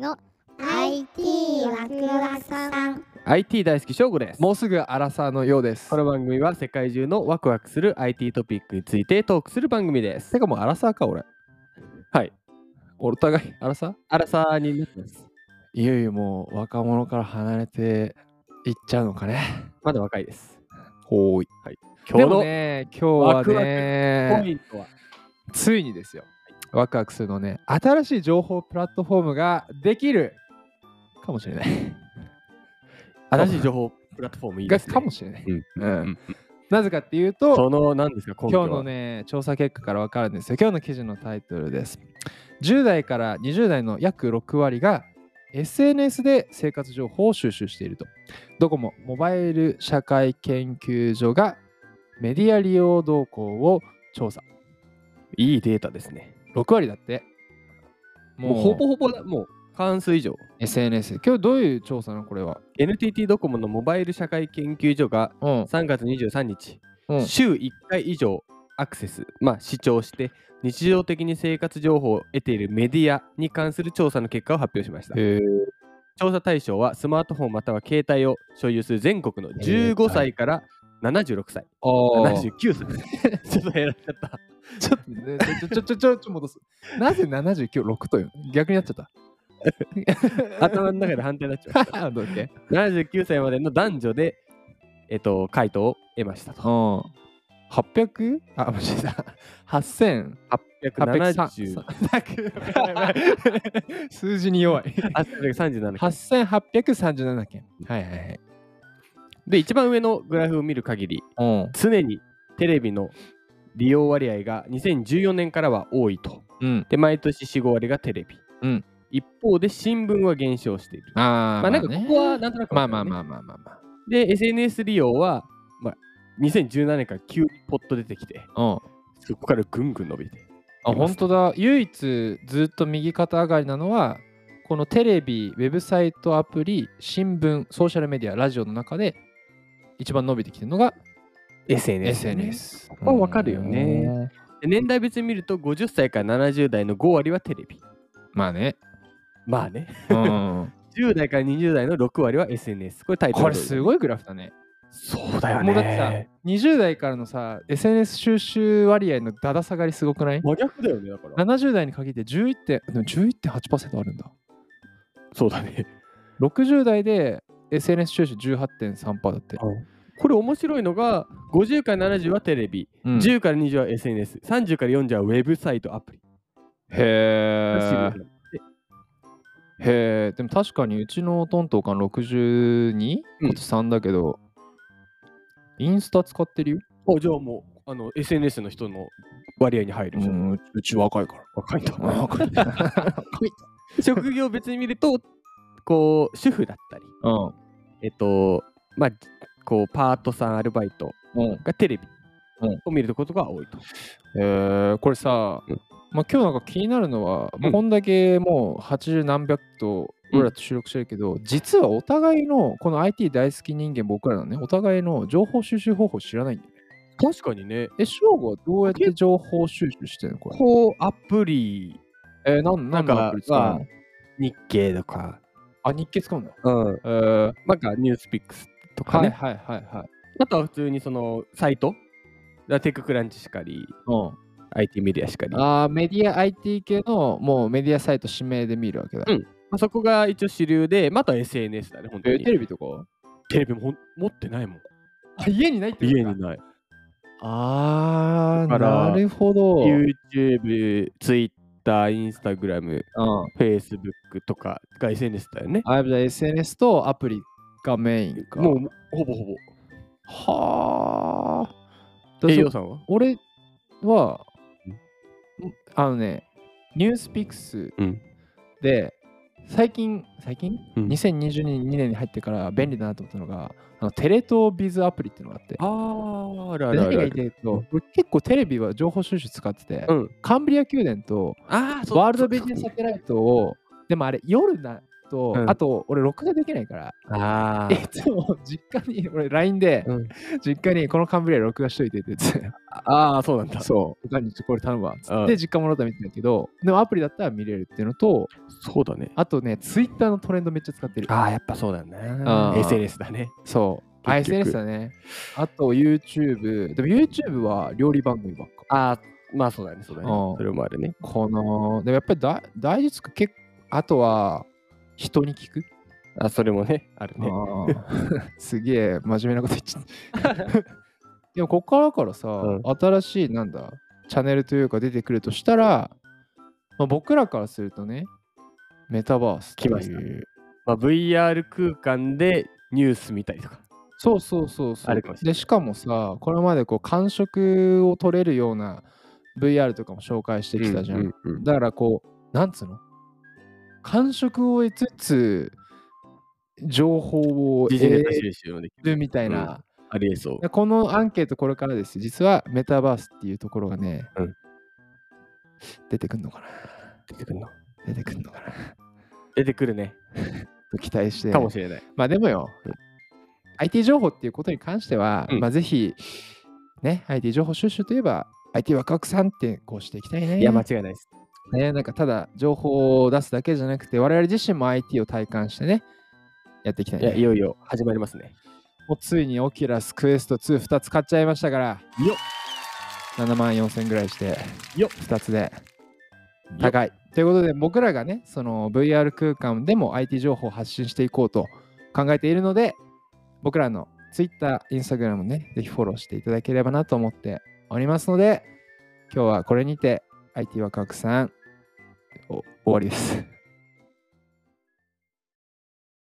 の IT ワクワクさん。IT 大好き翔吾です。もうすぐアラサーのようです。この番組は世界中のワクワクする IT トピックについてトークする番組です。てかもうアラサーか俺。はい。お互いアラサー？アラサーになってます。いよいよもう若者から離れていっちゃうのかね。まだ若いです。ほーい。今日のでもね今日はワクワクポねイントは？ついにですよワクワクするのね。新しい情報プラットフォームができる。かもしれない。新しい情報プラットフォームいいですね。がかもしれない。うんうんうんなぜかっていうとその何ですか今日のね調査結果から分かるんですよ。今日の記事のタイトルです。10代から20代の約6割が SNS で生活情報を収集していると。ドコモモバイル社会研究所がメディア利用動向を調査。いいデータですね6割だって。もう。ほぼほぼだもう過半数以上。SNS 今日どういう調査なのこれは？NTT ドコモのモバイル社会研究所がうん。3月23日、うん。週1回以上アクセス、まあ視聴して日常的に生活情報を得ているメディアに関する調査の結果を発表しました。へえ調査対象はスマートフォンまたは携帯を所有する全国の15歳から76歳、ああ79歳。ちょっと減らしちゃった。ちょっとねちょちょちょちょちょ戻すなぜ79、6という逆になっちゃった 頭の中で反対になっちゃった。どうっけ79歳までの男女で、えっと、回答を得ましたと。うん。800? あ、間違えた。8000。870 837 数字に弱い。あ337 8837件。はいはいはい。で、一番上のグラフを見る限り、うん。常にテレビの利用割合が2014年からは多いと。うん。で、毎年4、5割がテレビ。うん一方で新聞は減少している。あーまあなんかここはなんとなくまあまあまあまあまあまあ。で、SNS 利用は、まあ、2017年から急にポッと出てきて、うん。そこからぐんぐん伸びて。あ、本当だ。唯一ずっと右肩上がりなのは、このテレビ、ウェブサイト、アプリ、新聞、ソーシャルメディア、ラジオの中で一番伸びてきてるのが SNS。SNS。ここはわかるよねで年代別に見ると、50歳から70代の5割はテレビ。まあね。まあね。うん。10代から20代の6割は SNS。これタイトルこれすごいグラフだね。そうだよね。もうだってさ、20代からのさ、SNS 収集割合のだだ下がりすごくない？真逆だよね、だから。?70 代に限って11点、でも11.8%あるんだ。そうだね。60代で SNS 収集18.3%だって。これ面白いのが、50から70はテレビ、うん10から20は SNS、30から40はウェブサイト、アプリ。へーへえ、でも確かにうちのトントンが 62?、うん3だけど、インスタ使ってるよ？おじゃあもうあの SNS の人の割合に入るじゃん。ううち若いから。若いんだ。若い。職業別に見ると、こう、主婦だったり、うん。えっと、まあ、こう、パートさん、アルバイトうん。がテレビうん。を見ることが多いと。えー、これさ、うん。まあ、今日なんか気になるのは、うん。こんだけもう80何百と俺らと収録してるけど、実はお互いのこの IT 大好き人間僕らのねお互いの情報収集方法知らないんだよね。確かにね、え、翔吾はどうやって情報収集してるのこれ？こう、アプリ、えー、なんなんかアプリ使うの？日経とか、あ、日経使うんだ。うん、えー、なんかニュースピックスとかね、はいはいはいはい。あとは普通にそのサイト、テッククランチしかり、うん、IT メディアしかり、あーメディア IT 系のもうメディアサイト指名で見るわけだ。うんまあ、そこが一応主流で、また SNS だね、本当に。えーテレビとか？テレビも持ってないもん。あ家にないってことか家にない。あー、だからなるほど。YouTube、Twitter、Instagram、うん。Facebook とかが SNS だよね。あ、じゃあ SNS とアプリがメインか。もうほぼほぼ。はあ。栄養さんは？俺は、あのね、ニュースピックスうんで、最近、最近、うん ?2022 年に入ってから便利だなと思ったのが、あのテレ東ビズアプリっていうのがあって、あー、あるあるあるある。たいと、俺結構テレビは情報収集使ってて、うん。カンブリア宮殿とワールドビジネスサテライトを、でもあれ夜な、と、うん。あと俺録画できないから、あいつも実家に俺 LINE で、うん。実家にこのカンブリア録画しといてって言って。ああ、そうなんだ。そう。他にこれ頼むわ。って実家戻ったら見てたけどでもアプリだったら見れるっていうのとそうだね。あとね Twitter のトレンドめっちゃ使ってる。ああ、やっぱそうだよね。SNS だね。そう。あ SNS だね。あと YouTube でも YouTube は料理番組ばっか。ああ、まあそうだね、そうだね。うん。それもあるね。このでもやっぱりだ大事つく結構あとは人に聞く？あそれもね、あるね。すげえ真面目なこと言っちゃった。でもここからからさ、うん。新しいなんだチャンネルというか出てくるとしたら、まあ、僕らからするとねメタバースっていう。来まあ、VR 空間でニュース見たりとか。そうそうそうそう。しでしかもさこれまでこう感触を取れるような VR とかも紹介してきたじゃん。だからこうなんつうの？感触を得つつ情報を得収集もできる。るみたいな、ありえそう。でこのアンケートこれからです。実はメタバースっていうところがね、うん出てくんのかな出てくるの？出てくんのかな出てくるね。と期待して。かもしれない。まあでもよ、IT 情報っていうことに関しては、うんまあぜひ、ね、IT 情報収集といえば、IT ワクワクさんってこうしていきたいね。いや、間違いないです。ね、なんかただ情報を出すだけじゃなくて、我々自身も IT を体感してね、やっていきたいいや、ね。いよいよ始まりますね。もうついに Oculus Quest 2、2つ買っちゃいましたから、よ7万4千ぐらいして、よ2つで高い。ということで、僕らがね、その VR 空間でも IT 情報を発信していこうと考えているので、僕らの Twitter、Instagram ね、ぜひフォローしていただければなと思っておりますので、今日はこれにて IT ワクワクさん、お終わりです。